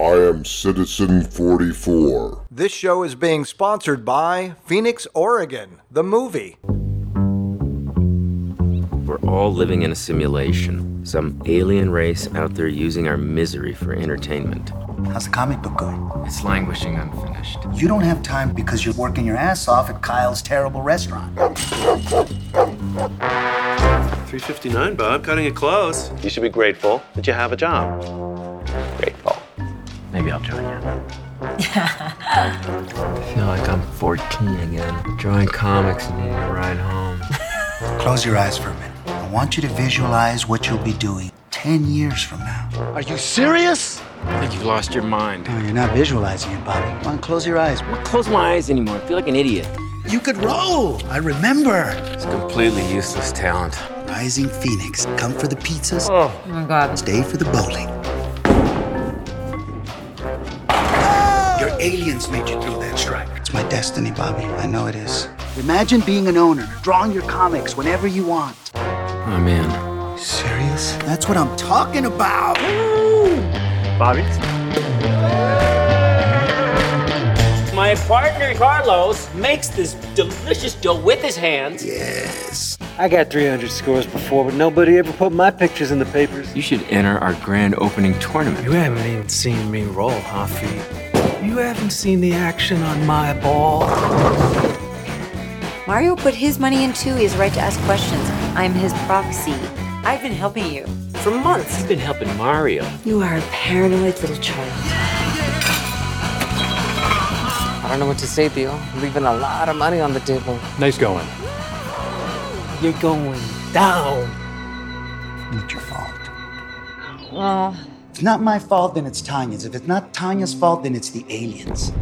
I am Citizen 44. This show is being sponsored by Phoenix, Oregon, the movie. We're all living in a simulation. Some alien race out there using our misery for entertainment. How's the comic book going? It's languishing unfinished. You don't have time because you're working your ass off at Kyle's terrible restaurant. 359, Bob. Cutting it close. You should be grateful that you have a job. Grateful. Maybe I'll join you. I feel like I'm 14 again, drawing comics and needing a ride home. Close your eyes for a minute. I want you to visualize what you'll be doing 10 years from now. Are you serious? I think you've lost your mind. No, you're not visualizing it, Bobby. Come on, close your eyes. I don't close my eyes anymore. I feel like an idiot. You could roll. I remember. It's completely useless talent. Rising Phoenix. Come for the pizzas. Oh. Oh my god. Stay for the bowling. Aliens made you throw that strike. It's my destiny, Bobby. I know it is. Imagine being an owner, drawing your comics whenever you want. Oh, I'm in. Serious? That's what I'm talking about. Bobby? My partner Carlos makes this delicious dough with his hands. Yes. I got 300 scores before, but nobody ever put my pictures in the papers. You should enter our grand opening tournament. You haven't even seen me roll, Huffy. You haven't seen the action on my ball. Mario put his money in too. He has a right to ask questions. I'm his proxy. I've been helping you. For months, he's been helping Mario. You are a paranoid little child. I don't know what to say, Theo. Leaving a lot of money on the table. Nice going. You're going down. Not your fault. Well, If it's not my fault, then it's Tanya's. If it's not Tanya's fault, then it's the aliens.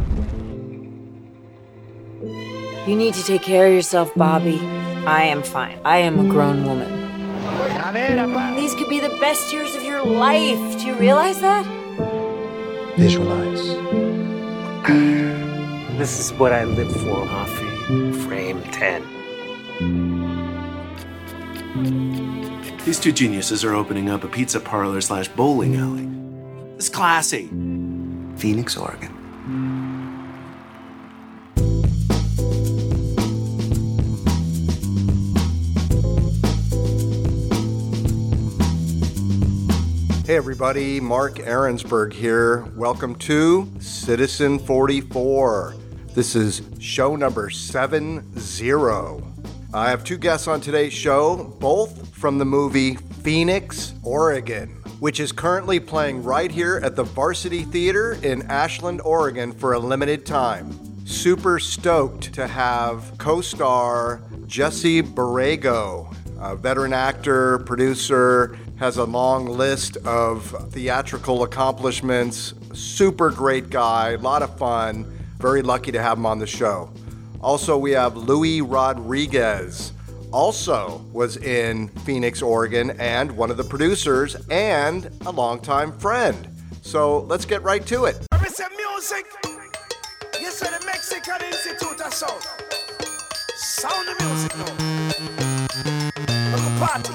you need to take care of yourself, Bobby. I am fine. I am a grown woman. These could be the best years of your life. Do you realize that? Visualize. This is what I live for, Huffy. Frame 10. These two geniuses are opening up a pizza parlor slash bowling alley. It's classy. Phoenix, Oregon. Hey everybody, Mark Ahrensberg here. Welcome to Citizen 44. This is show number 70. I have two guests on today's show, both from the movie Phoenix, Oregon, which is currently playing right here at the Varsity Theater in Ashland, Oregon for a limited time. Super stoked to have co star Jesse Borrego, a veteran actor, producer, has a long list of theatrical accomplishments. Super great guy, a lot of fun. Very lucky to have him on the show. Also, we have Louis Rodriguez. Also was in Phoenix, Oregon, and one of the producers and a longtime friend. So let's get right to it. music. Say the Mexican Institute of Sound. Sound music party.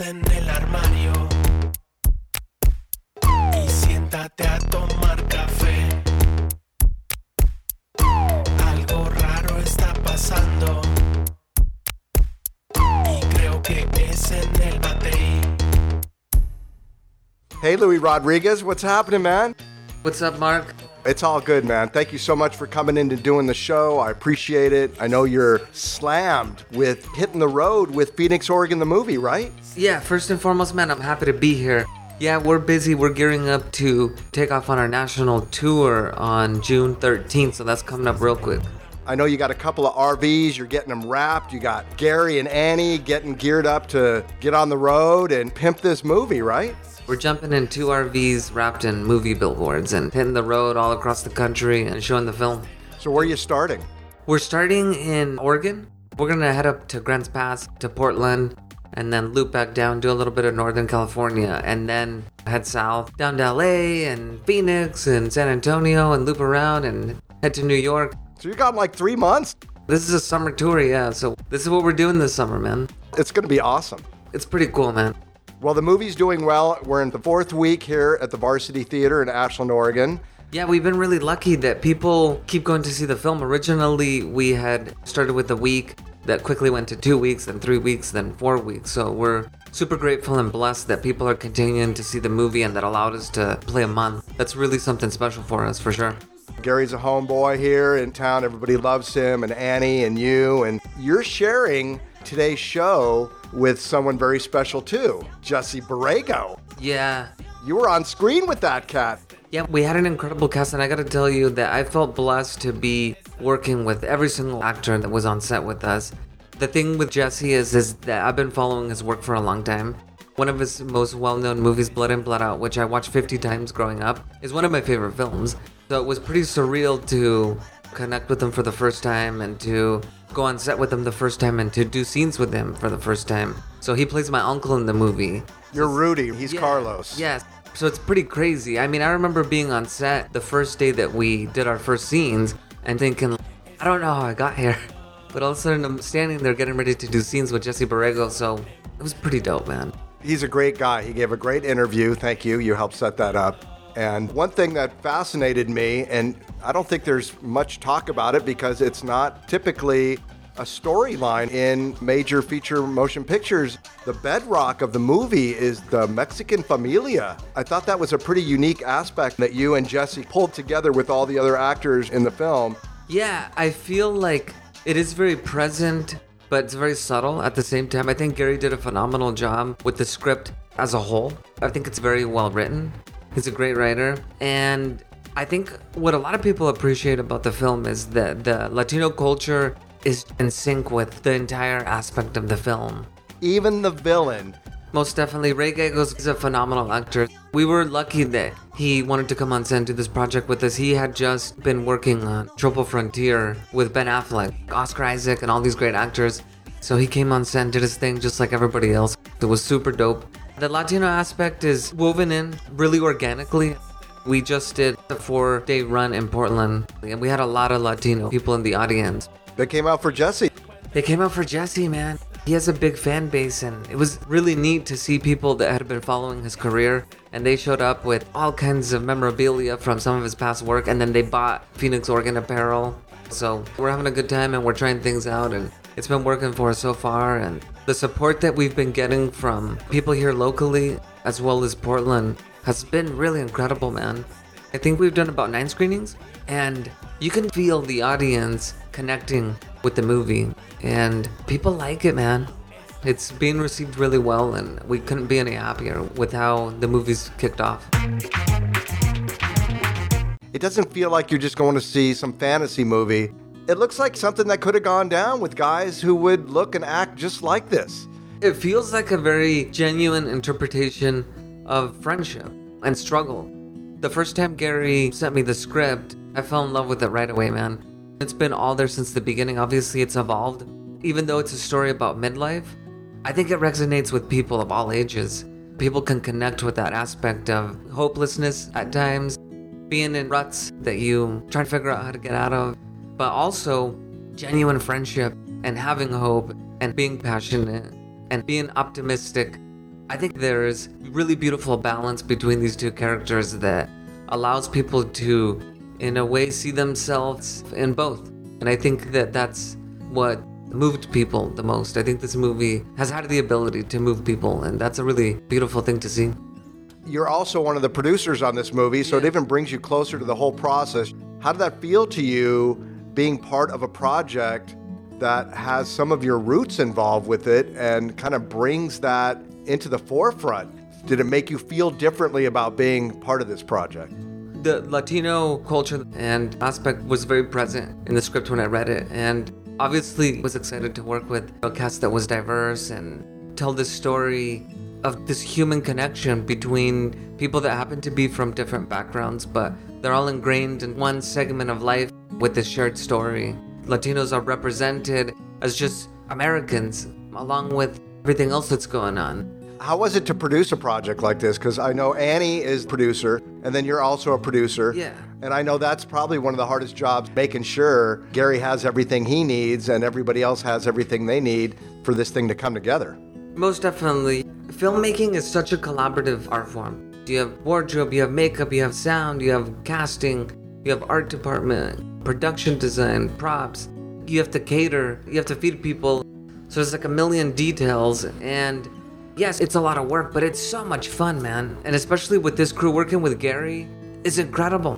En el armario. Y siéntate a tomar café. Algo raro está pasando. Y creo que es en el batey. Hey, Louis Rodriguez, what's happening, man? What's up, Mark? It's all good, man. Thank you so much for coming in and doing the show. I appreciate it. I know you're slammed with hitting the road with Phoenix, Oregon, the movie, right? Yeah, first and foremost, man, I'm happy to be here. Yeah, we're busy. We're gearing up to take off on our national tour on June 13th, so that's coming up real quick. I know you got a couple of RVs, you're getting them wrapped. You got Gary and Annie getting geared up to get on the road and pimp this movie, right? We're jumping in two RVs wrapped in movie billboards and hitting the road all across the country and showing the film. So, where are you starting? We're starting in Oregon. We're gonna head up to Grants Pass, to Portland, and then loop back down, do a little bit of Northern California, and then head south down to LA and Phoenix and San Antonio and loop around and head to New York. So, you got like three months. This is a summer tour, yeah. So, this is what we're doing this summer, man. It's going to be awesome. It's pretty cool, man. Well, the movie's doing well. We're in the fourth week here at the Varsity Theater in Ashland, Oregon. Yeah, we've been really lucky that people keep going to see the film. Originally, we had started with a week that quickly went to two weeks, then three weeks, then four weeks. So we're super grateful and blessed that people are continuing to see the movie and that allowed us to play a month. That's really something special for us, for sure. Gary's a homeboy here in town. Everybody loves him, and Annie and you. And you're sharing today's show with someone very special too, Jesse Borrego. Yeah. You were on screen with that cat. Yeah, we had an incredible cast, and I gotta tell you that I felt blessed to be working with every single actor that was on set with us. The thing with Jesse is, is that I've been following his work for a long time. One of his most well-known movies, Blood In Blood Out, which I watched 50 times growing up, is one of my favorite films. So it was pretty surreal to connect with him for the first time and to go on set with him the first time and to do scenes with him for the first time. So he plays my uncle in the movie. You're Rudy. He's Yeah. Carlos. Yes. So it's pretty crazy. I mean, I remember being on set the first day that we did our first scenes and thinking, I don't know how I got here. But all of a sudden, I'm standing there getting ready to do scenes with Jesse Borrego. So it was pretty dope, man. He's a great guy. He gave a great interview. Thank you. You helped set that up. And one thing that fascinated me, and I don't think there's much talk about it because it's not typically a storyline in major feature motion pictures. The bedrock of the movie is the Mexican familia. I thought that was a pretty unique aspect that you and Jesse pulled together with all the other actors in the film. Yeah, I feel like it is very present, but it's very subtle at the same time. I think Gary did a phenomenal job with the script as a whole. I think it's very well written. He's a great writer. And I think what a lot of people appreciate about the film is that the Latino culture is in sync with the entire aspect of the film. Even the villain. Most definitely, Ray Gallegos is a phenomenal actor. We were lucky that he wanted to come on set and do this project with us. He had just been working on Triple Frontier with Ben Affleck, Oscar Isaac, and all these great actors. So he came on set and did his thing just like everybody else. It was super dope. The Latino aspect is woven in really organically. We just did a four day run in Portland, and we had a lot of Latino people in the audience. They came out for Jesse. They came out for Jesse, man. He has a big fan base, and it was really neat to see people that had been following his career, and they showed up with all kinds of memorabilia from some of his past work, and then they bought Phoenix Oregon apparel. So we're having a good time, and we're trying things out, and it's been working for us so far. And the support that we've been getting from people here locally, as well as Portland, has been really incredible, man. I think we've done about nine screenings, and you can feel the audience connecting with the movie, and people like it, man. It's being received really well, and we couldn't be any happier with how the movie's kicked off. It doesn't feel like you're just going to see some fantasy movie. It looks like something that could have gone down with guys who would look and act just like this. It feels like a very genuine interpretation of friendship and struggle. The first time Gary sent me the script, I fell in love with it right away, man. It's been all there since the beginning. Obviously, it's evolved. Even though it's a story about midlife, I think it resonates with people of all ages. People can connect with that aspect of hopelessness at times, being in ruts that you try to figure out how to get out of, but also genuine friendship and having hope and being passionate and being optimistic. I think there's really beautiful balance between these two characters that allows people to in a way see themselves in both. And I think that that's what moved people the most. I think this movie has had the ability to move people and that's a really beautiful thing to see. You're also one of the producers on this movie, so it even brings you closer to the whole process. How did that feel to you being part of a project that has some of your roots involved with it and kind of brings that into the forefront? Did it make you feel differently about being part of this project? The Latino culture and aspect was very present in the script when I read it, and obviously was excited to work with a cast that was diverse and tell this story of this human connection between people that happen to be from different backgrounds, but they're all ingrained in one segment of life with this shared story. Latinos are represented as just Americans, along with everything else that's going on. How was it to produce a project like this? Because I know Annie is producer, and then you're also a producer. Yeah. And I know that's probably one of the hardest jobs, making sure Gary has everything he needs and everybody else has everything they need for this thing to come together. Most definitely. Filmmaking is such a collaborative art form. You have wardrobe, you have makeup, you have sound, you have casting, you have art department, production design, props. You have to cater, you have to feed people. So there's like a million details and yes, it's a lot of work, but it's so much fun, man. And especially with this crew working with Gary, it's incredible.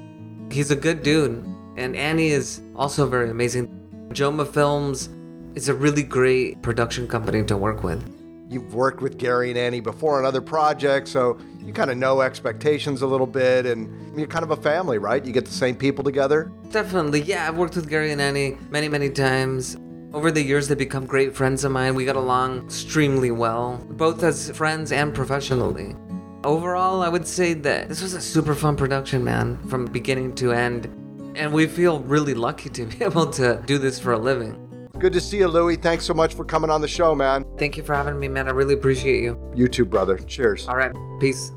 He's a good dude. And Annie is also very amazing. Joma Films is a really great production company to work with. You've worked with Gary and Annie before on other projects, so you kind of know expectations a little bit, and you're kind of a family, right? You get the same people together. Definitely, yeah. I've worked with Gary and Annie many, many times. Over the years, they've become great friends of mine. We got along extremely well, both as friends and professionally. Overall, I would say that this was a super fun production, man, from beginning to end. And we feel really lucky to be able to do this for a living. Good to see you, Louie. Thanks so much for coming on the show, man. Thank you for having me, man. I really appreciate you. You too, brother. Cheers. All right. Peace.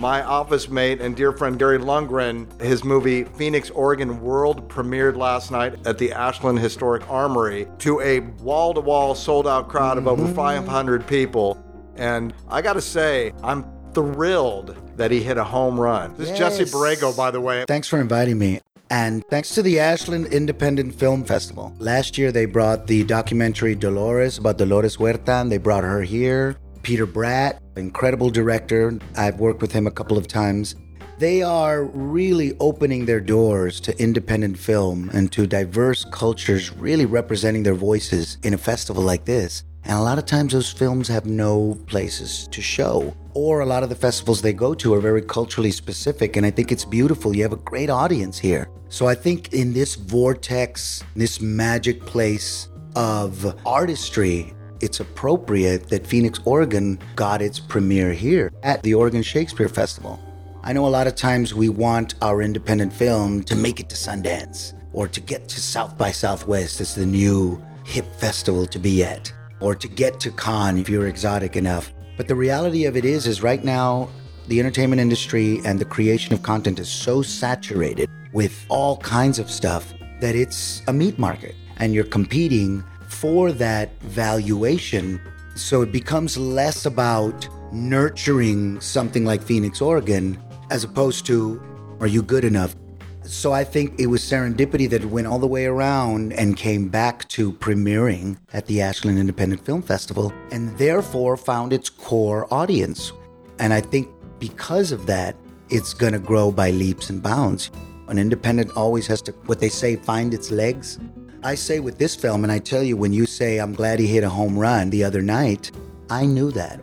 My office mate and dear friend Gary Lundgren, his movie Phoenix, Oregon World premiered last night at the Ashland Historic Armory to a wall to wall sold out crowd of over mm-hmm. 500 people. And I got to say, I'm thrilled that he hit a home run. This is Jesse Yes. Borrego, by the way. Thanks for inviting me. And thanks to the Ashland Independent Film Festival. Last year they brought the documentary Dolores about Dolores Huerta, and they brought her here. Peter Bratt, incredible director. I've worked with him a couple of times. They are really opening their doors to independent film and to diverse cultures, really representing their voices in a festival like this. And a lot of times those films have no places to show. Or a lot of the festivals they go to are very culturally specific. And I think it's beautiful. You have a great audience here. So I think in this vortex, this magic place of artistry, it's appropriate that Phoenix, Oregon got its premiere here at the Oregon Shakespeare Festival. I know a lot of times we want our independent film to make it to Sundance or to get to South by Southwest as the new hip festival to be at or to get to Cannes if you're exotic enough. But the reality of it is is right now the entertainment industry and the creation of content is so saturated with all kinds of stuff that it's a meat market and you're competing for that valuation. So it becomes less about nurturing something like Phoenix, Oregon, as opposed to are you good enough? So I think it was serendipity that went all the way around and came back to premiering at the Ashland Independent Film Festival and therefore found its core audience. And I think because of that, it's going to grow by leaps and bounds. An independent always has to, what they say, find its legs. I say with this film, and I tell you, when you say, I'm glad he hit a home run the other night, I knew that.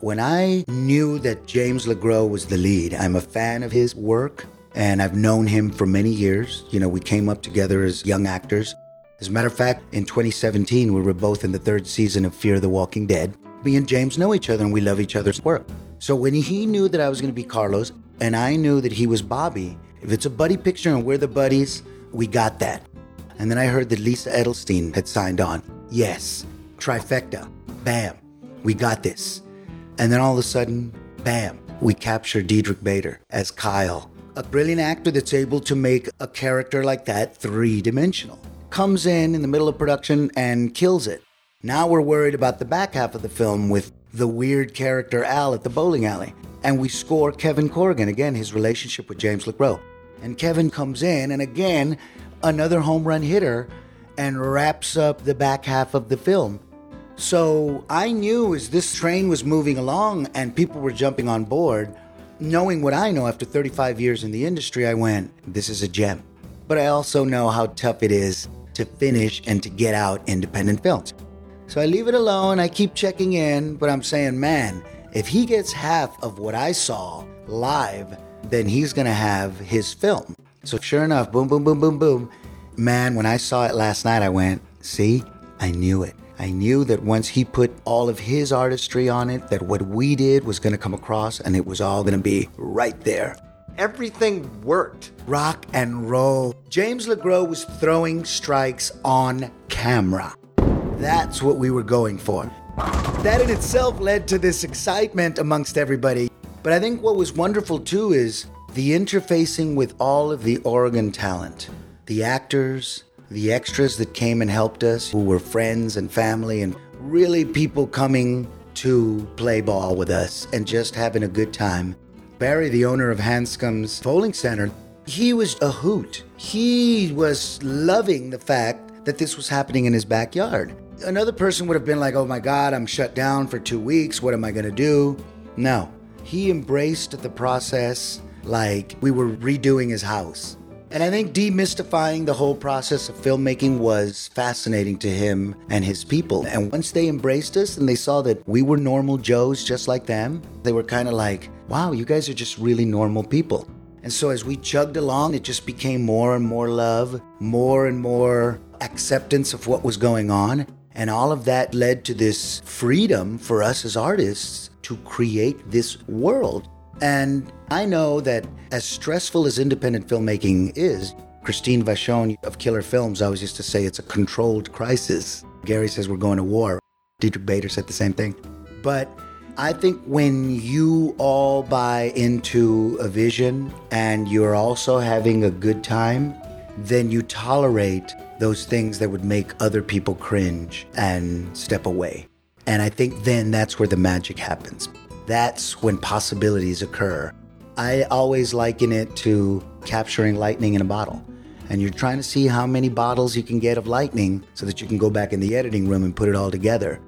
When I knew that James LeGros was the lead, I'm a fan of his work and I've known him for many years. You know, we came up together as young actors. As a matter of fact, in 2017, we were both in the third season of Fear the Walking Dead. Me and James know each other and we love each other's work. So when he knew that I was going to be Carlos and I knew that he was Bobby, if it's a buddy picture and we're the buddies, we got that. And then I heard that Lisa Edelstein had signed on. Yes, trifecta. Bam, we got this. And then all of a sudden, bam, we capture Diedrich Bader as Kyle, a brilliant actor that's able to make a character like that three dimensional. Comes in in the middle of production and kills it. Now we're worried about the back half of the film with the weird character Al at the bowling alley. And we score Kevin Corrigan, again, his relationship with James LeGros. And Kevin comes in, and again, another home run hitter and wraps up the back half of the film. So I knew as this train was moving along and people were jumping on board, knowing what I know after 35 years in the industry, I went, this is a gem. But I also know how tough it is to finish and to get out independent films. So I leave it alone. I keep checking in, but I'm saying, man, if he gets half of what I saw live, then he's to have his film. So sure enough, boom, boom, boom, boom, boom. Man, when I saw it last night, I went, see, I knew it. I knew that once he put all of his artistry on it, that what we did was going to come across and it was all going to be right there. Everything worked. Rock and roll. James LeGros was throwing strikes on camera. That's what we were going for. That in itself led to this excitement amongst everybody. But I think what was wonderful too is the interfacing with all of the Oregon talent the actors, the extras that came and helped us, who were friends and family, and really people coming to play ball with us and just having a good time. Barry, the owner of Hanscom's Bowling Center, he was a hoot. He was loving the fact that this was happening in his backyard. Another person would have been like, oh my God, I'm shut down for two weeks. What am I going to do? No. He embraced the process like we were redoing his house. And I think demystifying the whole process of filmmaking was fascinating to him and his people. And once they embraced us and they saw that we were normal Joes just like them, they were kind of like, wow, you guys are just really normal people. And so as we chugged along, it just became more and more love, more and more acceptance of what was going on. And all of that led to this freedom for us as artists to create this world. And I know that as stressful as independent filmmaking is, Christine Vachon of Killer Films always used to say it's a controlled crisis. Gary says we're going to war. Diedrich Bader said the same thing. But I think when you all buy into a vision and you're also having a good time, then you tolerate those things that would make other people cringe and step away. And I think then that's where the magic happens. That's when possibilities occur. I always liken it to capturing lightning in a bottle. And you're trying to see how many bottles you can get of lightning so that you can go back in the editing room and put it all together.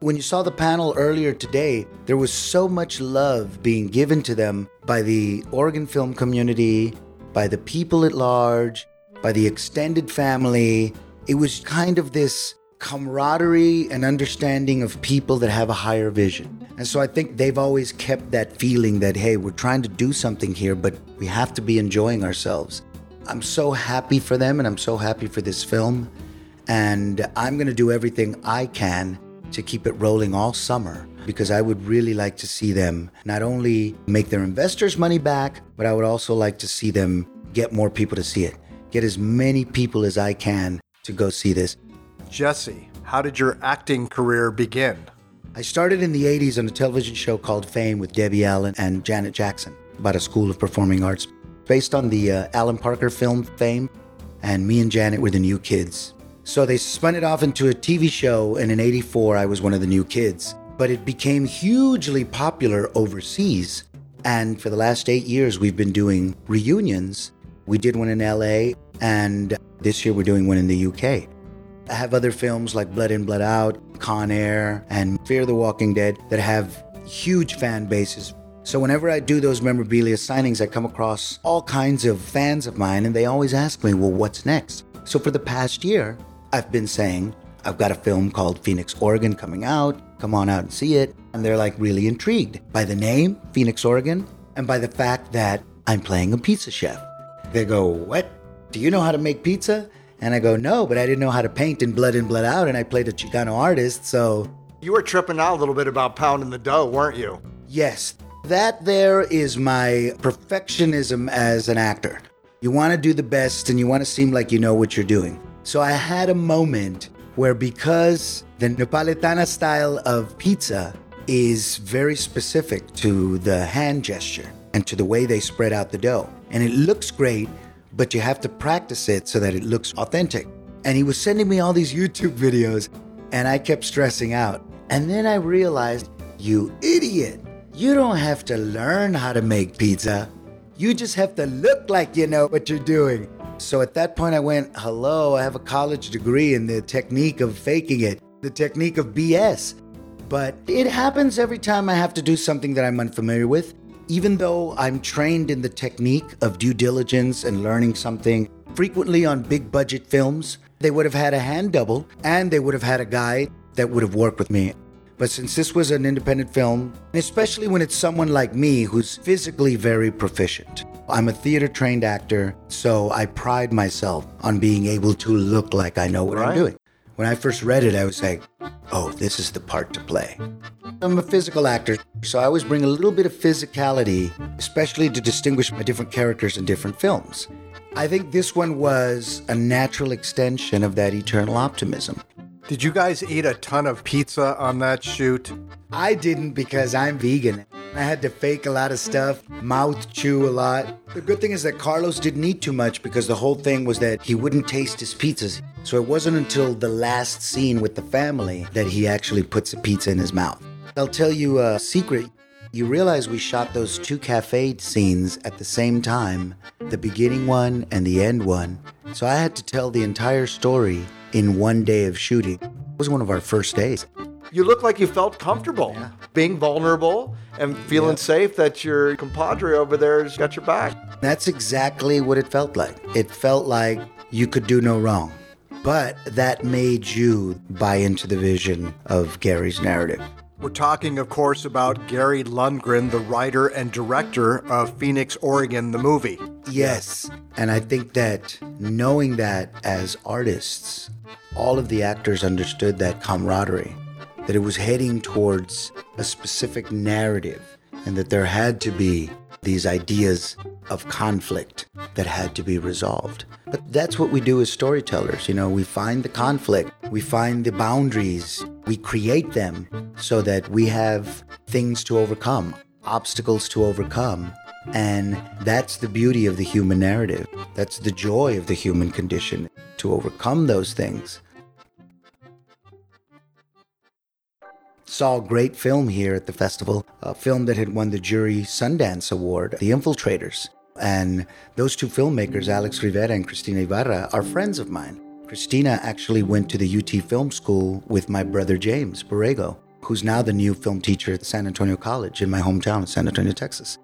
When you saw the panel earlier today, there was so much love being given to them by the Oregon film community, by the people at large, by the extended family. It was kind of this camaraderie and understanding of people that have a higher vision. And so I think they've always kept that feeling that, hey, we're trying to do something here, but we have to be enjoying ourselves. I'm so happy for them and I'm so happy for this film. And I'm going to do everything I can to keep it rolling all summer because I would really like to see them not only make their investors' money back, but I would also like to see them get more people to see it. Get as many people as I can to go see this. Jesse, how did your acting career begin? I started in the 80s on a television show called Fame with Debbie Allen and Janet Jackson about a school of performing arts based on the uh, Alan Parker film Fame. And me and Janet were the new kids. So they spun it off into a TV show, and in 84, I was one of the new kids. But it became hugely popular overseas. And for the last eight years, we've been doing reunions. We did one in LA, and this year we're doing one in the UK. I have other films like Blood In, Blood Out, Con Air, and Fear the Walking Dead that have huge fan bases. So whenever I do those memorabilia signings, I come across all kinds of fans of mine, and they always ask me, well, what's next? So for the past year, I've been saying, I've got a film called Phoenix, Oregon coming out. Come on out and see it. And they're like really intrigued by the name, Phoenix, Oregon, and by the fact that I'm playing a pizza chef. They go, What? Do you know how to make pizza? And I go, no, but I didn't know how to paint in Blood In, Blood Out, and I played a Chicano artist, so. You were tripping out a little bit about pounding the dough, weren't you? Yes. That there is my perfectionism as an actor. You want to do the best and you want to seem like you know what you're doing. So I had a moment where because the Napolitana style of pizza is very specific to the hand gesture and to the way they spread out the dough. And it looks great, but you have to practice it so that it looks authentic. And he was sending me all these YouTube videos, and I kept stressing out. And then I realized, you idiot, you don't have to learn how to make pizza. You just have to look like you know what you're doing. So at that point, I went, hello, I have a college degree in the technique of faking it, the technique of BS. But it happens every time I have to do something that I'm unfamiliar with. Even though I'm trained in the technique of due diligence and learning something, frequently on big budget films, they would have had a hand double and they would have had a guy that would have worked with me. But since this was an independent film, especially when it's someone like me who's physically very proficient, I'm a theater trained actor, so I pride myself on being able to look like I know what Right. I'm doing. When I first read it, I was like, oh, this is the part to play. I'm a physical actor, so I always bring a little bit of physicality, especially to distinguish my different characters in different films. I think this one was a natural extension of that eternal optimism. Did you guys eat a ton of pizza on that shoot? I didn't because I'm vegan. I had to fake a lot of stuff, mouth chew a lot. The good thing is that Carlos didn't eat too much because the whole thing was that he wouldn't taste his pizzas. So it wasn't until the last scene with the family that he actually puts a pizza in his mouth. I'll tell you a secret. You realize we shot those two cafe scenes at the same time, the beginning one and the end one. So I had to tell the entire story in one day of shooting. It was one of our first days. You look like you felt comfortable being vulnerable and feeling safe that your compadre over there's got your back. That's exactly what it felt like. It felt like you could do no wrong. But that made you buy into the vision of Gary's narrative. We're talking, of course, about Gary Lundgren, the writer and director of Phoenix, Oregon, the movie. Yes. And I think that knowing that as artists, all of the actors understood that camaraderie, that it was heading towards a specific narrative, and that there had to be these ideas of conflict that had to be resolved. But that's what we do as storytellers. You know, we find the conflict, we find the boundaries, we create them so that we have things to overcome, obstacles to overcome. And that's the beauty of the human narrative. That's the joy of the human condition to overcome those things. Saw a great film here at the festival, a film that had won the Jury Sundance Award, The Infiltrators. And those two filmmakers, Alex Rivera and Cristina Ibarra, are friends of mine. Cristina actually went to the UT Film School with my brother James Borrego, who's now the new film teacher at San Antonio College in my hometown of San Antonio, Texas.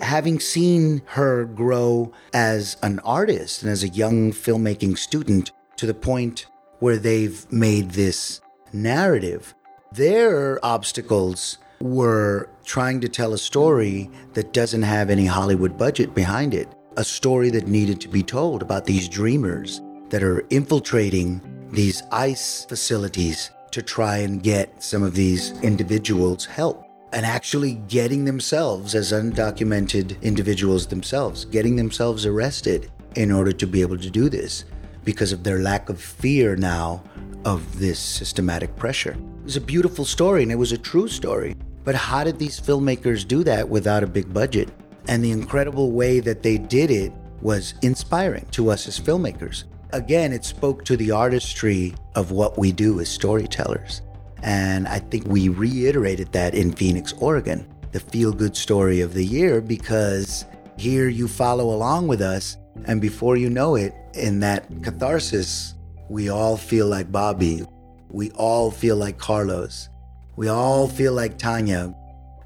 Having seen her grow as an artist and as a young filmmaking student to the point where they've made this narrative, their obstacles were trying to tell a story that doesn't have any Hollywood budget behind it. A story that needed to be told about these dreamers that are infiltrating these ICE facilities to try and get some of these individuals help and actually getting themselves as undocumented individuals themselves, getting themselves arrested in order to be able to do this because of their lack of fear now of this systematic pressure. Was a beautiful story and it was a true story. But how did these filmmakers do that without a big budget? And the incredible way that they did it was inspiring to us as filmmakers. Again, it spoke to the artistry of what we do as storytellers. And I think we reiterated that in Phoenix, Oregon, the feel good story of the year, because here you follow along with us. And before you know it, in that catharsis, we all feel like Bobby. We all feel like Carlos. We all feel like Tanya.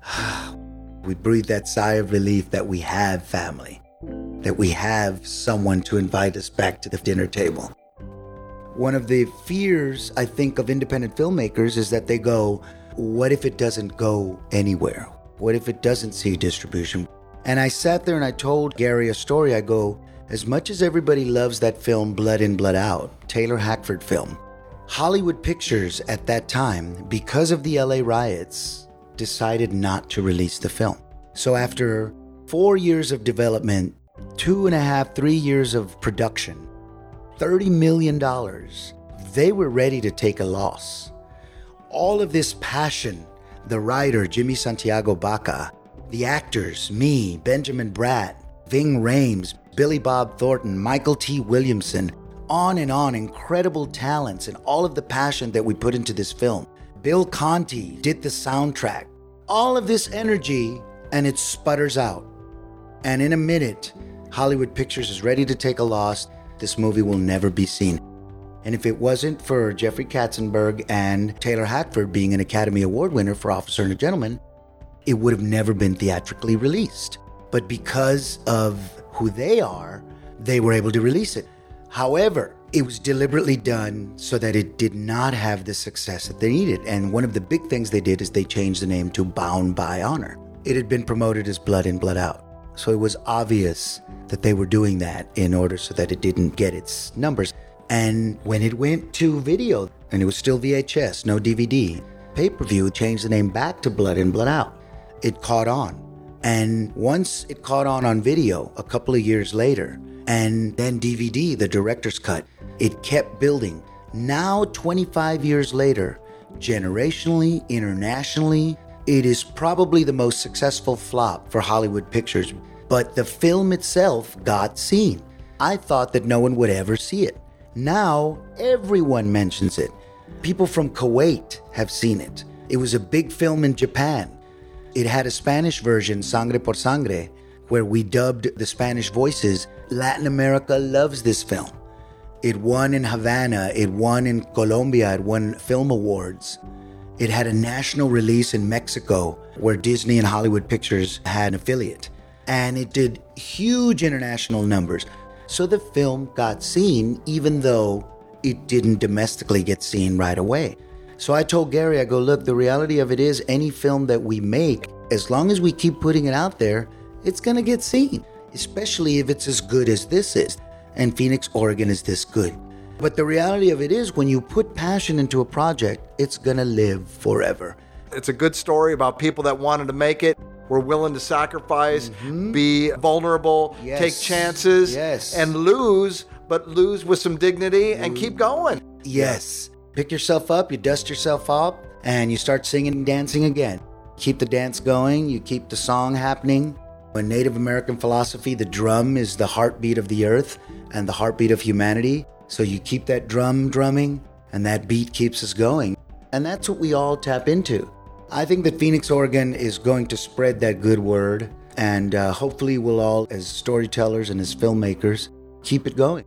we breathe that sigh of relief that we have family, that we have someone to invite us back to the dinner table. One of the fears, I think, of independent filmmakers is that they go, What if it doesn't go anywhere? What if it doesn't see distribution? And I sat there and I told Gary a story. I go, As much as everybody loves that film, Blood In, Blood Out, Taylor Hackford film, Hollywood Pictures at that time, because of the LA riots, decided not to release the film. So after four years of development, two and a half, three years of production, $30 million, they were ready to take a loss. All of this passion, the writer, Jimmy Santiago Baca, the actors, me, Benjamin Bratt, Ving Rhames, Billy Bob Thornton, Mykelti Williamson, on and on, incredible talents and all of the passion that we put into this film. Bill Conti did the soundtrack. All of this energy, and it sputters out. And in a minute, Hollywood Pictures is ready to take a loss. This movie will never be seen. And if it wasn't for Jeffrey Katzenberg and Taylor Hackford being an Academy Award winner for Officer and a Gentleman, it would have never been theatrically released. But because of who they are, they were able to release it. However, it was deliberately done so that it did not have the success that they needed. And one of the big things they did is they changed the name to Bound by Honor. It had been promoted as Blood In, Blood Out. So it was obvious that they were doing that in order so that it didn't get its numbers. And when it went to video, and it was still VHS, no DVD, pay per view changed the name back to Blood In, Blood Out. It caught on. And once it caught on on video a couple of years later, and then DVD, the director's cut, it kept building. Now, 25 years later, generationally, internationally, it is probably the most successful flop for Hollywood pictures. But the film itself got seen. I thought that no one would ever see it. Now, everyone mentions it. People from Kuwait have seen it. It was a big film in Japan. It had a Spanish version, Sangre por Sangre, where we dubbed the Spanish voices. Latin America loves this film. It won in Havana, it won in Colombia, it won film awards. It had a national release in Mexico where Disney and Hollywood Pictures had an affiliate. And it did huge international numbers. So the film got seen even though it didn't domestically get seen right away. So I told Gary, I go, look, the reality of it is any film that we make, as long as we keep putting it out there, it's going to get seen, especially if it's as good as this is. And Phoenix, Oregon is this good. But the reality of it is, when you put passion into a project, it's going to live forever. It's a good story about people that wanted to make it, were willing to sacrifice, be vulnerable, Mm-hmm. Yes. take chances, Yes. and lose, but lose with some dignity and keep going. Yes. Pick yourself up, you dust yourself off, and you start singing and dancing again. Keep the dance going, you keep the song happening. In Native American philosophy, the drum is the heartbeat of the earth and the heartbeat of humanity. So you keep that drum drumming, and that beat keeps us going. And that's what we all tap into. I think that Phoenix, Oregon is going to spread that good word, and uh, hopefully, we'll all, as storytellers and as filmmakers, keep it going.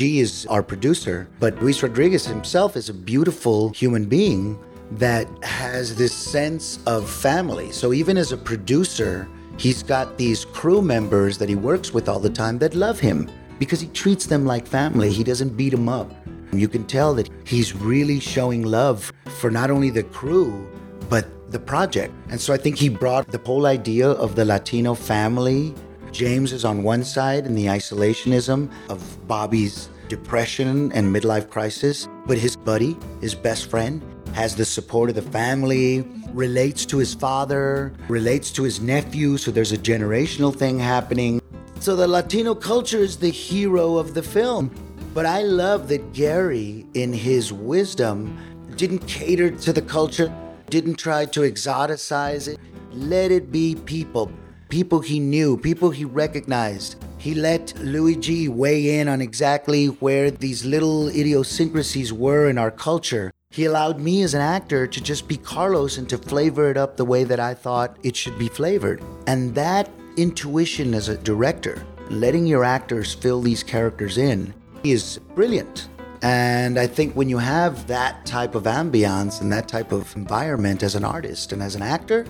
G is our producer, but Luis Rodriguez himself is a beautiful human being that has this sense of family. So even as a producer, he's got these crew members that he works with all the time that love him because he treats them like family. He doesn't beat them up. You can tell that he's really showing love for not only the crew, but the project. And so I think he brought the whole idea of the Latino family James is on one side in the isolationism of Bobby's depression and midlife crisis, but his buddy, his best friend, has the support of the family, relates to his father, relates to his nephew, so there's a generational thing happening. So the Latino culture is the hero of the film. But I love that Gary, in his wisdom, didn't cater to the culture, didn't try to exoticize it. Let it be people people he knew, people he recognized. He let Luigi weigh in on exactly where these little idiosyncrasies were in our culture. He allowed me as an actor to just be Carlos and to flavor it up the way that I thought it should be flavored. And that intuition as a director, letting your actors fill these characters in, is brilliant. And I think when you have that type of ambiance and that type of environment as an artist and as an actor,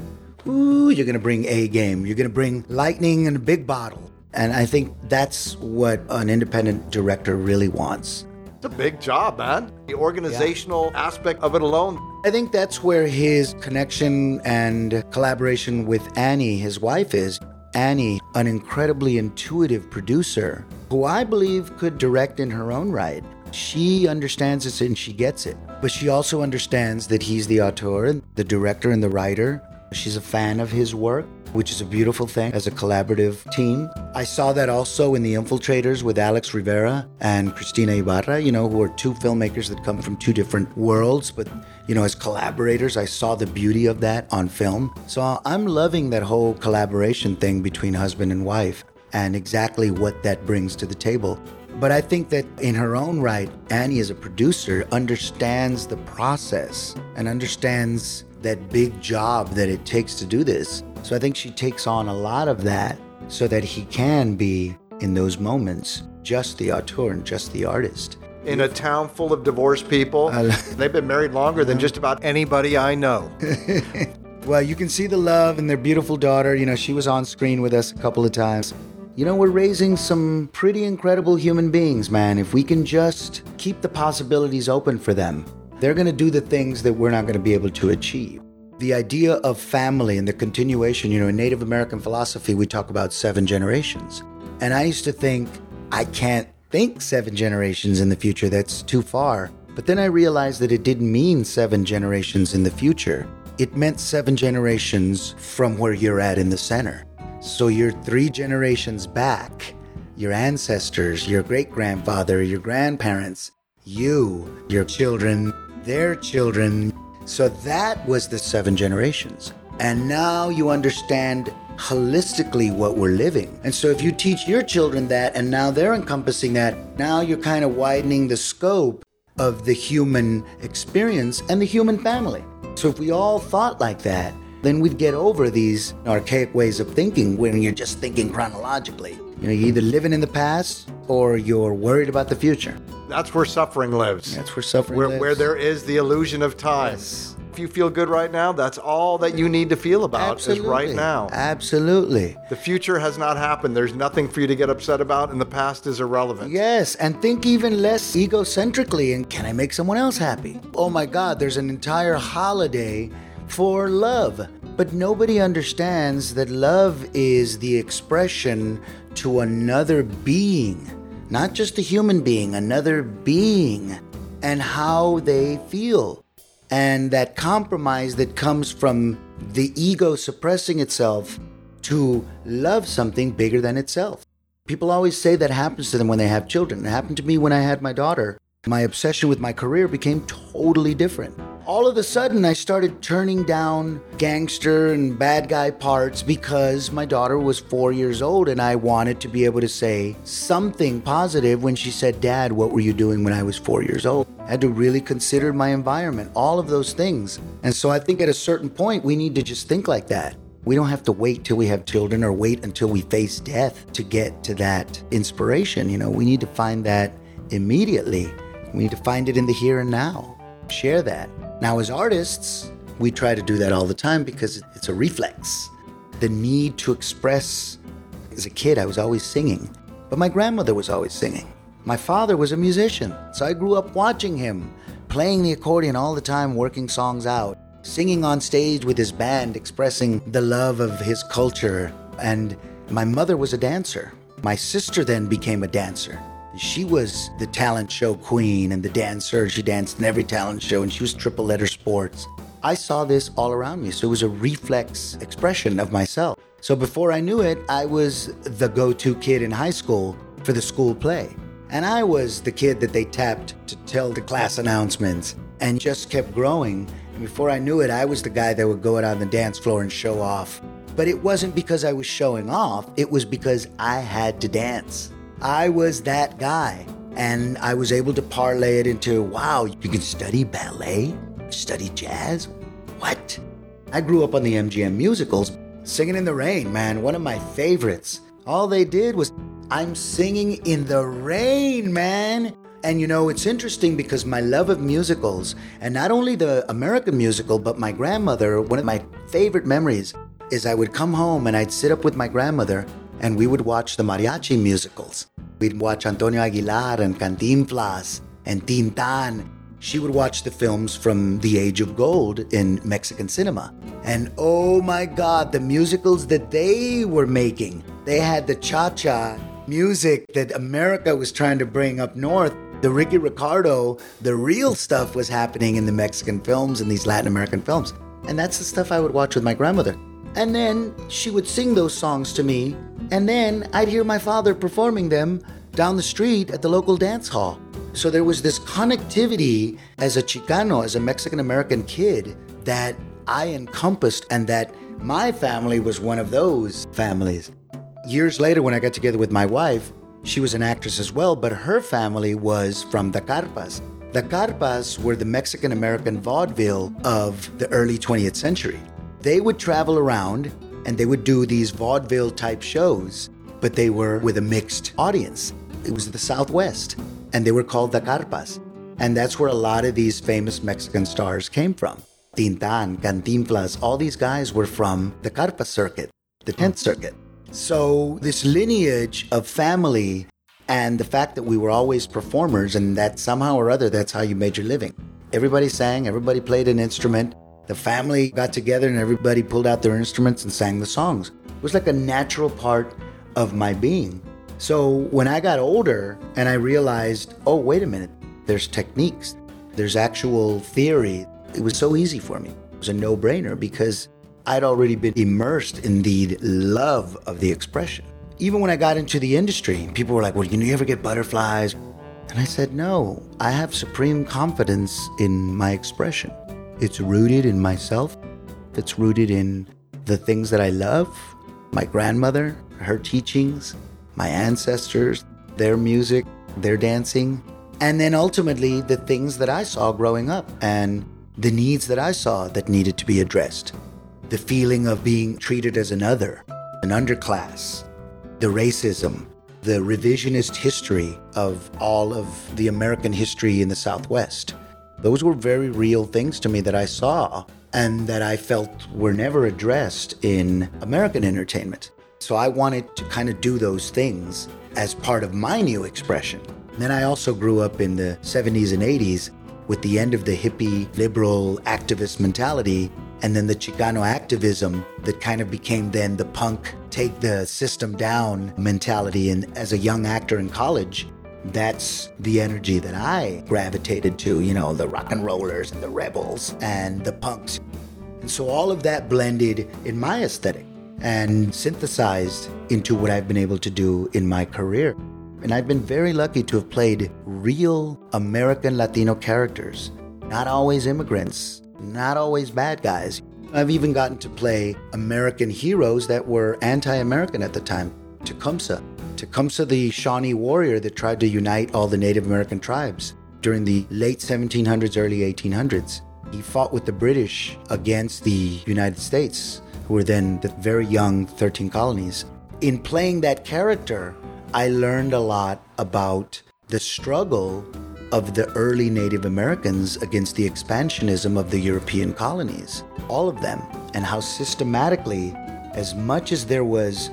ooh, you're going to bring A game. You're going to bring lightning in a big bottle. And I think that's what an independent director really wants. It's a big job, man. The organizational aspect of it alone. I think that's where his connection and collaboration with Annie, his wife, is. Annie, an incredibly intuitive producer who I believe could direct in her own right. She understands this and she gets it. But she also understands that he's the auteur, the director, and the writer. She's a fan of his work, which is a beautiful thing as a collaborative team. I saw that also in The Infiltrators with Alex Rivera and Cristina Ibarra, you know, who are two filmmakers that come from two different worlds, but, you know, as collaborators, I saw the beauty of that on film. So I'm loving that whole collaboration thing between husband and wife and exactly what that brings to the table. But I think that in her own right, Annie, as a producer, understands the process and understands that big job that it takes to do this. So I think she takes on a lot of that so that he can be, in those moments, just the auteur and just the artist. In a town full of divorced people, they've been married longer than just about anybody I know. Well, you can see the love in their beautiful daughter. You know, she was on screen with us a couple of times. You know, we're raising some pretty incredible human beings, man. If we can just keep the possibilities open for them, they're going to do the things that we're not going to be able to achieve. The idea of family and the continuation, you know, in Native American philosophy, we talk about seven generations. And I used to think, I can't think seven generations in the future, that's too far. But then I realized that it didn't mean seven generations in the future. It meant seven generations from where you're at in the center. So you're three generations back. Your ancestors, your great grandfather, your grandparents, you, your children, their children. So that was the seven generations. And now you understand holistically what we're living. And so if you teach your children that and now they're encompassing that, now you're kind of widening the scope of the human experience and the human family. So if we all thought like that, then we'd get over these archaic ways of thinking when you're just thinking chronologically. You know, you're either living in the past or you're worried about the future. That's where suffering lives. That's where suffering where, lives. Where there is the illusion of time. If you feel good right now, that's all that you need to feel about Absolutely. is right now. Absolutely. The future has not happened. There's nothing for you to get upset about, and the past is irrelevant. Yes, and think even less egocentrically and can I make someone else happy? Oh my God, there's an entire holiday for love. But nobody understands that love is the expression to another being, not just a human being, another being, and how they feel. And that compromise that comes from the ego suppressing itself to love something bigger than itself. People always say that happens to them when they have children. It happened to me when I had my daughter. My obsession with my career became totally different. All of a sudden, I started turning down gangster and bad guy parts because my daughter was four years old and I wanted to be able to say something positive when she said, Dad, what were you doing when I was four years old? I had to really consider my environment, all of those things. And so I think at a certain point, we need to just think like that. We don't have to wait till we have children or wait until we face death to get to that inspiration. You know, we need to find that immediately. We need to find it in the here and now. Share that. Now, as artists, we try to do that all the time because it's a reflex. The need to express. As a kid, I was always singing, but my grandmother was always singing. My father was a musician, so I grew up watching him, playing the accordion all the time, working songs out, singing on stage with his band, expressing the love of his culture. And my mother was a dancer. My sister then became a dancer. She was the talent show queen and the dancer. She danced in every talent show and she was triple letter sports. I saw this all around me, so it was a reflex expression of myself. So before I knew it, I was the go to kid in high school for the school play. And I was the kid that they tapped to tell the class announcements and just kept growing. And before I knew it, I was the guy that would go out on the dance floor and show off. But it wasn't because I was showing off, it was because I had to dance. I was that guy. And I was able to parlay it into wow, you can study ballet, study jazz. What? I grew up on the MGM musicals, Singing in the Rain, man, one of my favorites. All they did was, I'm singing in the rain, man. And you know, it's interesting because my love of musicals, and not only the American musical, but my grandmother, one of my favorite memories is I would come home and I'd sit up with my grandmother and we would watch the mariachi musicals. We'd watch Antonio Aguilar and Cantinflas and Tin Tan. She would watch the films from the age of gold in Mexican cinema. And oh my God, the musicals that they were making. They had the cha cha music that America was trying to bring up north. The Ricky Ricardo, the real stuff was happening in the Mexican films and these Latin American films. And that's the stuff I would watch with my grandmother. And then she would sing those songs to me, and then I'd hear my father performing them down the street at the local dance hall. So there was this connectivity as a Chicano, as a Mexican American kid, that I encompassed, and that my family was one of those families. Years later, when I got together with my wife, she was an actress as well, but her family was from the Carpas. The carpas were the Mexican American vaudeville of the early 20th century. They would travel around and they would do these vaudeville type shows, but they were with a mixed audience. It was the Southwest, and they were called the carpas. And that's where a lot of these famous Mexican stars came from. Tin Tan, Cantinflas, all these guys were from the carpa circuit, the 10th mm. circuit. So, this lineage of family and the fact that we were always performers and that somehow or other that's how you made your living. Everybody sang, everybody played an instrument. The family got together and everybody pulled out their instruments and sang the songs. It was like a natural part of my being. So when I got older and I realized, oh, wait a minute, there's techniques, there's actual theory, it was so easy for me. It was a no brainer because I'd already been immersed in the love of the expression. Even when I got into the industry, people were like, Well, you ever get butterflies? And I said, No, I have supreme confidence in my expression. It's rooted in myself, it's rooted in the things that I love my grandmother, her teachings, my ancestors, their music, their dancing, and then ultimately the things that I saw growing up and the needs that I saw that needed to be addressed. The feeling of being treated as another, an underclass, the racism, the revisionist history of all of the American history in the Southwest. Those were very real things to me that I saw and that I felt were never addressed in American entertainment. So I wanted to kind of do those things as part of my new expression. And then I also grew up in the 70s and 80s with the end of the hippie liberal activist mentality and then the Chicano activism that kind of became then the punk take the system down mentality. And as a young actor in college, that's the energy that I gravitated to, you know, the rock and rollers and the rebels and the punks. And so all of that blended in my aesthetic and synthesized into what I've been able to do in my career. And I've been very lucky to have played real American Latino characters, not always immigrants, not always bad guys. I've even gotten to play American heroes that were anti American at the time. Tecumseh. Tecumseh, the Shawnee warrior that tried to unite all the Native American tribes during the late 1700s, early 1800s. He fought with the British against the United States, who were then the very young 13 colonies. In playing that character, I learned a lot about the struggle of the early Native Americans against the expansionism of the European colonies, all of them, and how systematically, as much as there was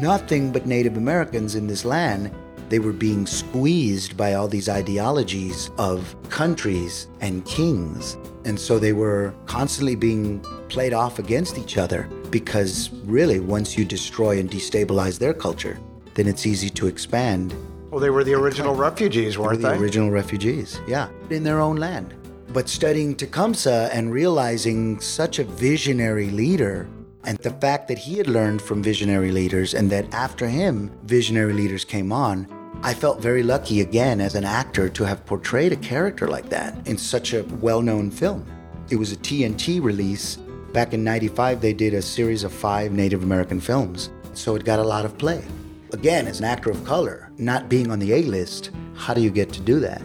nothing but Native Americans in this land, they were being squeezed by all these ideologies of countries and kings. And so they were constantly being played off against each other because, really, once you destroy and destabilize their culture, then it's easy to expand well, they were the original refugees, weren't they? Were the original refugees, yeah, in their own land. But studying Tecumseh and realizing such a visionary leader, and the fact that he had learned from visionary leaders, and that after him, visionary leaders came on, I felt very lucky again as an actor to have portrayed a character like that in such a well known film. It was a TNT release. Back in 95, they did a series of five Native American films, so it got a lot of play. Again, as an actor of color, not being on the A list, how do you get to do that?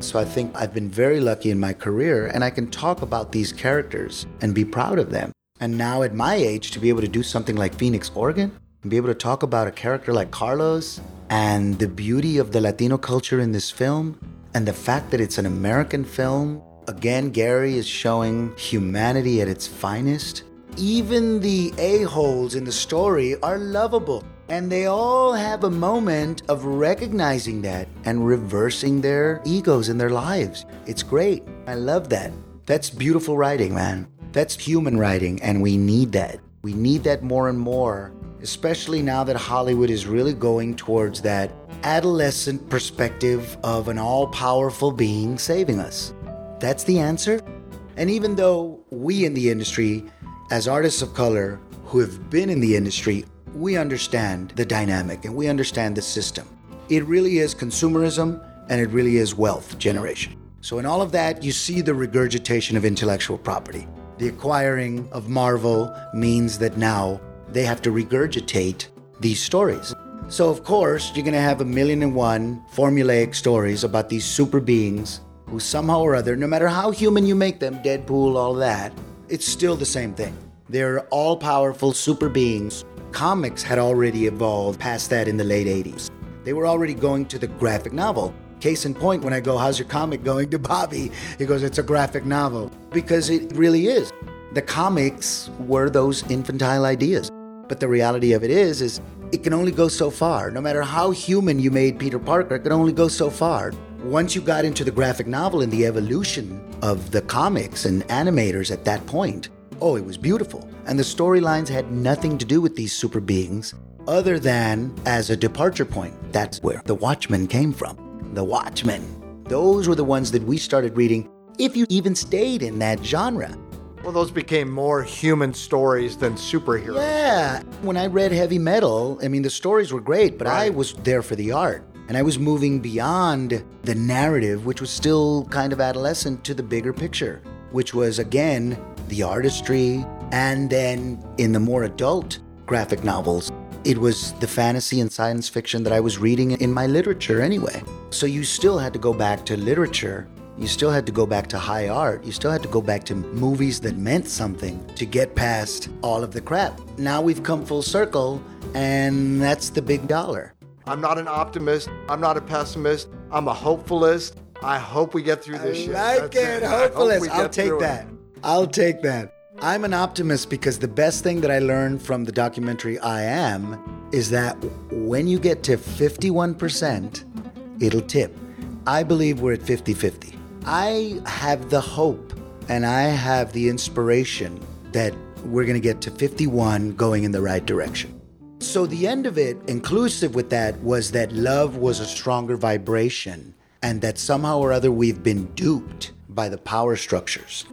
So I think I've been very lucky in my career and I can talk about these characters and be proud of them. And now at my age, to be able to do something like Phoenix, Oregon, and be able to talk about a character like Carlos and the beauty of the Latino culture in this film and the fact that it's an American film. Again, Gary is showing humanity at its finest. Even the a-holes in the story are lovable. And they all have a moment of recognizing that and reversing their egos in their lives. It's great. I love that. That's beautiful writing, man. That's human writing, and we need that. We need that more and more, especially now that Hollywood is really going towards that adolescent perspective of an all powerful being saving us. That's the answer. And even though we in the industry, as artists of color who have been in the industry, we understand the dynamic and we understand the system. It really is consumerism and it really is wealth generation. So, in all of that, you see the regurgitation of intellectual property. The acquiring of Marvel means that now they have to regurgitate these stories. So, of course, you're going to have a million and one formulaic stories about these super beings who somehow or other, no matter how human you make them, Deadpool, all that, it's still the same thing. They're all powerful super beings. Comics had already evolved past that in the late 80s. They were already going to the graphic novel. Case in point, when I go, How's your comic going to Bobby? He goes, It's a graphic novel. Because it really is. The comics were those infantile ideas. But the reality of it is, is it can only go so far. No matter how human you made Peter Parker, it can only go so far. Once you got into the graphic novel and the evolution of the comics and animators at that point, oh, it was beautiful. And the storylines had nothing to do with these super beings other than as a departure point. That's where the Watchmen came from. The Watchmen. Those were the ones that we started reading, if you even stayed in that genre. Well, those became more human stories than superheroes. Yeah. When I read heavy metal, I mean, the stories were great, but I was there for the art. And I was moving beyond the narrative, which was still kind of adolescent, to the bigger picture, which was, again, the artistry. And then in the more adult graphic novels, it was the fantasy and science fiction that I was reading in my literature anyway. So you still had to go back to literature you still had to go back to high art. You still had to go back to movies that meant something to get past all of the crap. Now we've come full circle, and that's the big dollar. I'm not an optimist. I'm not a pessimist. I'm a hopefulist. I hope we get through this I shit. like That's it, hope hopefulist. I'll take through it. that. I'll take that. I'm an optimist because the best thing that I learned from the documentary I Am is that when you get to 51%, it'll tip. I believe we're at 50 50. I have the hope and I have the inspiration that we're going to get to 51 going in the right direction. So, the end of it, inclusive with that, was that love was a stronger vibration and that somehow or other we've been duped by the power structures.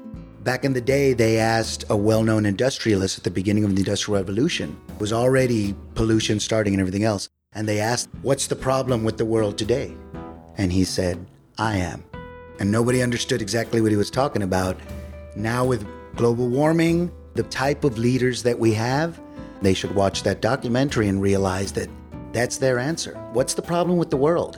Back in the day, they asked a well known industrialist at the beginning of the Industrial Revolution, it was already pollution starting and everything else, and they asked, What's the problem with the world today? And he said, I am. And nobody understood exactly what he was talking about. Now, with global warming, the type of leaders that we have, they should watch that documentary and realize that that's their answer. What's the problem with the world?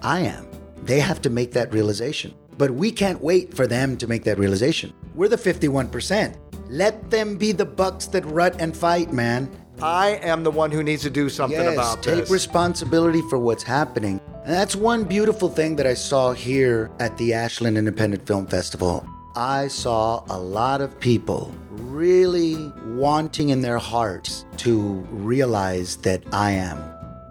I am. They have to make that realization. But we can't wait for them to make that realization. We're the 51%. Let them be the bucks that rut and fight, man. I am the one who needs to do something yes, about take this. Take responsibility for what's happening. And that's one beautiful thing that I saw here at the Ashland Independent Film Festival. I saw a lot of people really wanting in their hearts to realize that I am.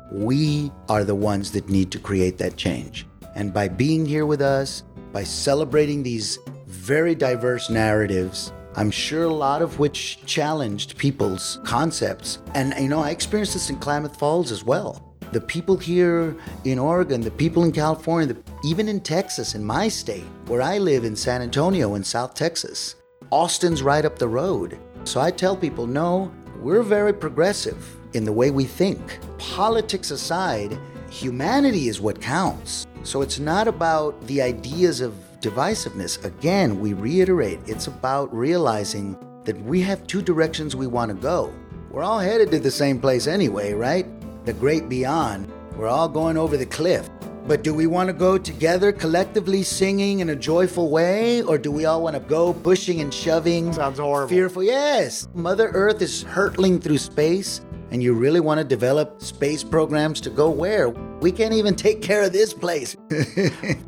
We are the ones that need to create that change. And by being here with us, by celebrating these very diverse narratives, I'm sure a lot of which challenged people's concepts. And, you know, I experienced this in Klamath Falls as well. The people here in Oregon, the people in California, the, even in Texas, in my state, where I live in San Antonio in South Texas, Austin's right up the road. So I tell people, no, we're very progressive in the way we think. Politics aside, humanity is what counts. So it's not about the ideas of divisiveness. Again, we reiterate, it's about realizing that we have two directions we want to go. We're all headed to the same place anyway, right? The great beyond. We're all going over the cliff. But do we want to go together collectively singing in a joyful way? Or do we all want to go pushing and shoving? Sounds horrible. Fearful. Yes. Mother Earth is hurtling through space, and you really want to develop space programs to go where? We can't even take care of this place.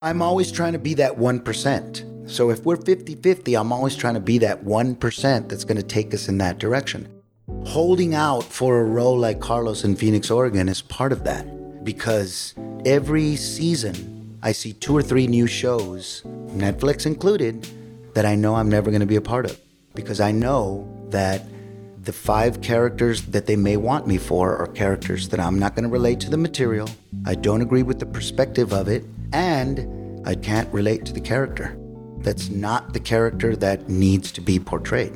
I'm always trying to be that 1%. So if we're 50 50, I'm always trying to be that 1% that's going to take us in that direction. Holding out for a role like Carlos in Phoenix, Oregon is part of that because every season I see two or three new shows, Netflix included, that I know I'm never going to be a part of because I know that the five characters that they may want me for are characters that I'm not going to relate to the material. I don't agree with the perspective of it, and I can't relate to the character. That's not the character that needs to be portrayed.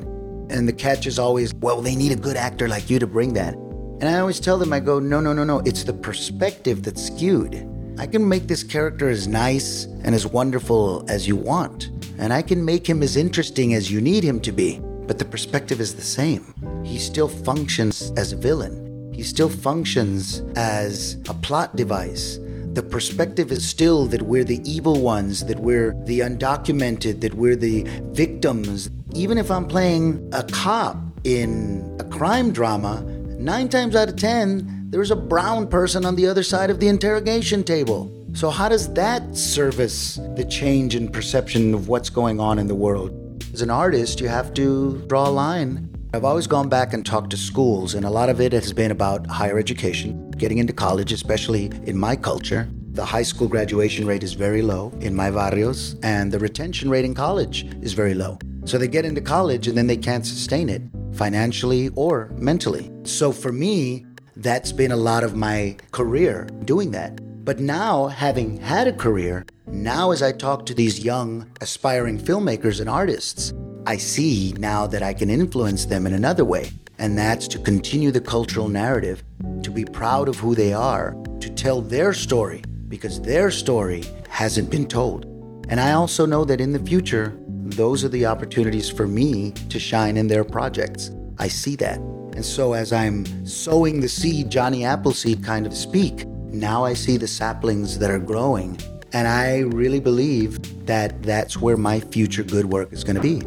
And the catch is always, well, they need a good actor like you to bring that. And I always tell them, I go, no, no, no, no, it's the perspective that's skewed. I can make this character as nice and as wonderful as you want, and I can make him as interesting as you need him to be, but the perspective is the same. He still functions as a villain. He still functions as a plot device. The perspective is still that we're the evil ones, that we're the undocumented, that we're the victims. Even if I'm playing a cop in a crime drama, nine times out of ten, there's a brown person on the other side of the interrogation table. So, how does that service the change in perception of what's going on in the world? As an artist, you have to draw a line. I've always gone back and talked to schools, and a lot of it has been about higher education, getting into college, especially in my culture. The high school graduation rate is very low in my barrios, and the retention rate in college is very low. So they get into college and then they can't sustain it financially or mentally. So for me, that's been a lot of my career doing that. But now, having had a career, now as I talk to these young, aspiring filmmakers and artists, I see now that I can influence them in another way. And that's to continue the cultural narrative, to be proud of who they are, to tell their story, because their story hasn't been told. And I also know that in the future, those are the opportunities for me to shine in their projects. I see that. And so as I'm sowing the seed, Johnny Appleseed kind of speak, now I see the saplings that are growing. And I really believe that that's where my future good work is going to be.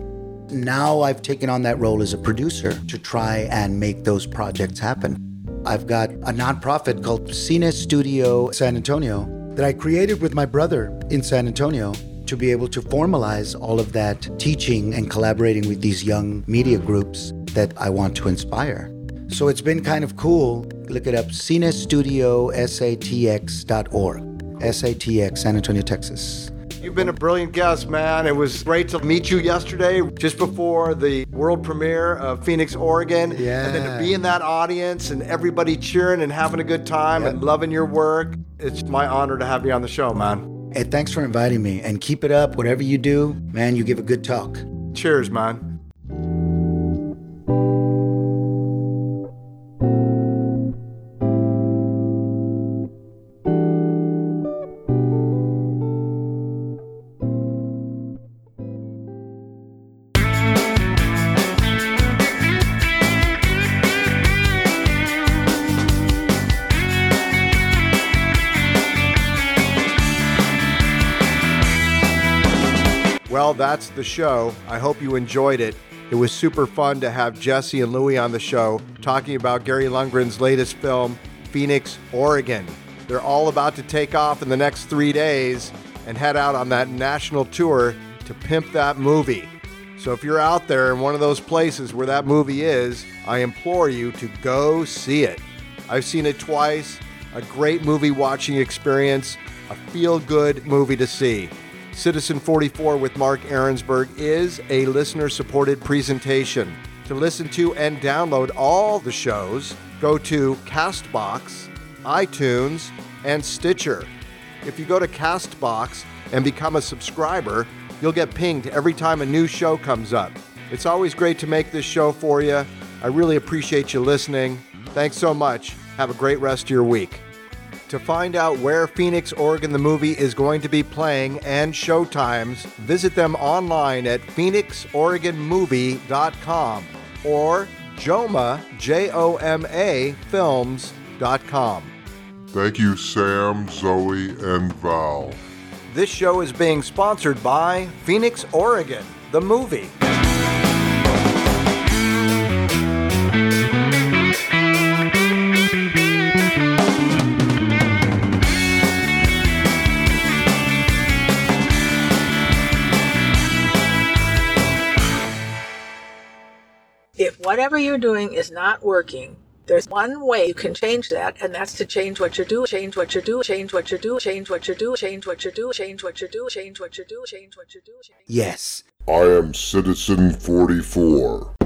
Now I've taken on that role as a producer to try and make those projects happen. I've got a nonprofit called Cine Studio San Antonio that I created with my brother in San Antonio to be able to formalize all of that teaching and collaborating with these young media groups that I want to inspire. So it's been kind of cool. Look it up cinestudiosatx.org. SATX, San Antonio, Texas. You've been a brilliant guest, man. It was great to meet you yesterday, just before the world premiere of Phoenix, Oregon. Yeah. And then to be in that audience and everybody cheering and having a good time Yep. and loving your work. It's my honor to have you on the show, man. Hey, thanks for inviting me and keep it up. Whatever you do, man, you give a good talk. Cheers, man. That's the show. I hope you enjoyed it. It was super fun to have Jesse and Louie on the show talking about Gary Lundgren's latest film, Phoenix, Oregon. They're all about to take off in the next three days and head out on that national tour to pimp that movie. So if you're out there in one of those places where that movie is, I implore you to go see it. I've seen it twice. A great movie watching experience, a feel good movie to see. Citizen 44 with Mark Aaronsberg is a listener supported presentation. To listen to and download all the shows, go to Castbox, iTunes, and Stitcher. If you go to Castbox and become a subscriber, you'll get pinged every time a new show comes up. It's always great to make this show for you. I really appreciate you listening. Thanks so much. Have a great rest of your week. To find out where Phoenix, Oregon the movie is going to be playing and showtimes, visit them online at phoenixoregonmovie.com or joma, J-O-M-A, films.com. Thank you, Sam, Zoe, and Val. This show is being sponsored by Phoenix, Oregon, the movie. whatever you're doing is not working, there's one way you can change that, and that's to change what you do, change what you do, change what you do, change what you do, change what you do, change what you do, change what you do, change what you do. Yes. I am Citizen 44.